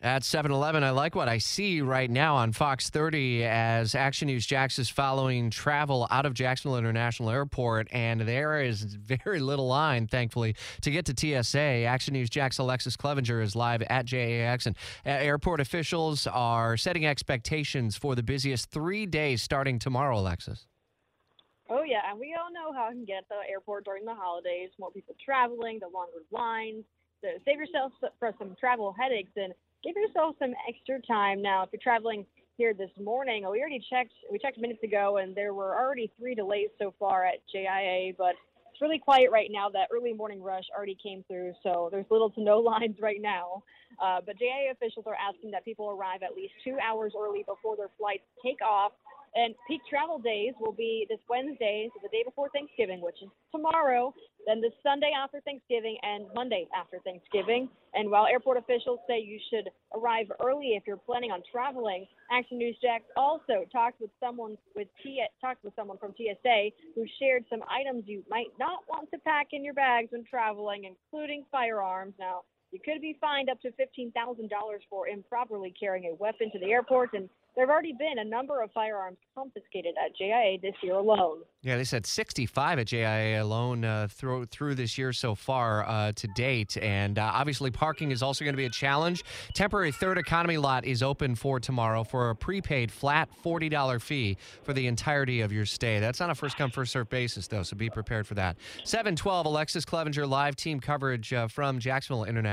At 7 Eleven, I like what I see right now on Fox 30 as Action News Jax is following travel out of Jacksonville International Airport, and there is very little line, thankfully, to get to TSA. Action News Jax Alexus Cleavenger is live at JAX, and uh, airport officials are setting expectations for the busiest three days starting tomorrow, Alexus. Oh yeah, and we all know how it can get the airport during the holidays. More people traveling, the longer lines. So save yourself for some travel headaches and give yourself some extra time. Now, if you're traveling here this morning, we already checked. We checked minutes ago, and there were already three delays so far at JIA, but it's really quiet right now. That early morning rush already came through, so there's little to no lines right now. Uh, but JIA officials are asking that people arrive at least two hours early before their flights take off and peak travel days will be this Wednesday, so the day before Thanksgiving, which is tomorrow, then the Sunday after Thanksgiving, and Monday after Thanksgiving. And while airport officials say you should arrive early if you're planning on traveling, Action News Jax also talked with someone with T- talked with someone from TSA who shared some items you might not want to pack in your bags when traveling, including firearms. Now, you could be fined up to $15,000 for improperly carrying a weapon to the airport, and there have already been a number of firearms confiscated at JIA this year alone. Yeah, they said 65 at JIA alone uh, through through this year so far uh, to date, and uh, obviously parking is also going to be a challenge. Temporary third economy lot is open for tomorrow for a prepaid flat $40 fee for the entirety of your stay. That's on a first come first served basis though, so be prepared for that. 712 Alexus Cleavenger live team coverage uh, from Jacksonville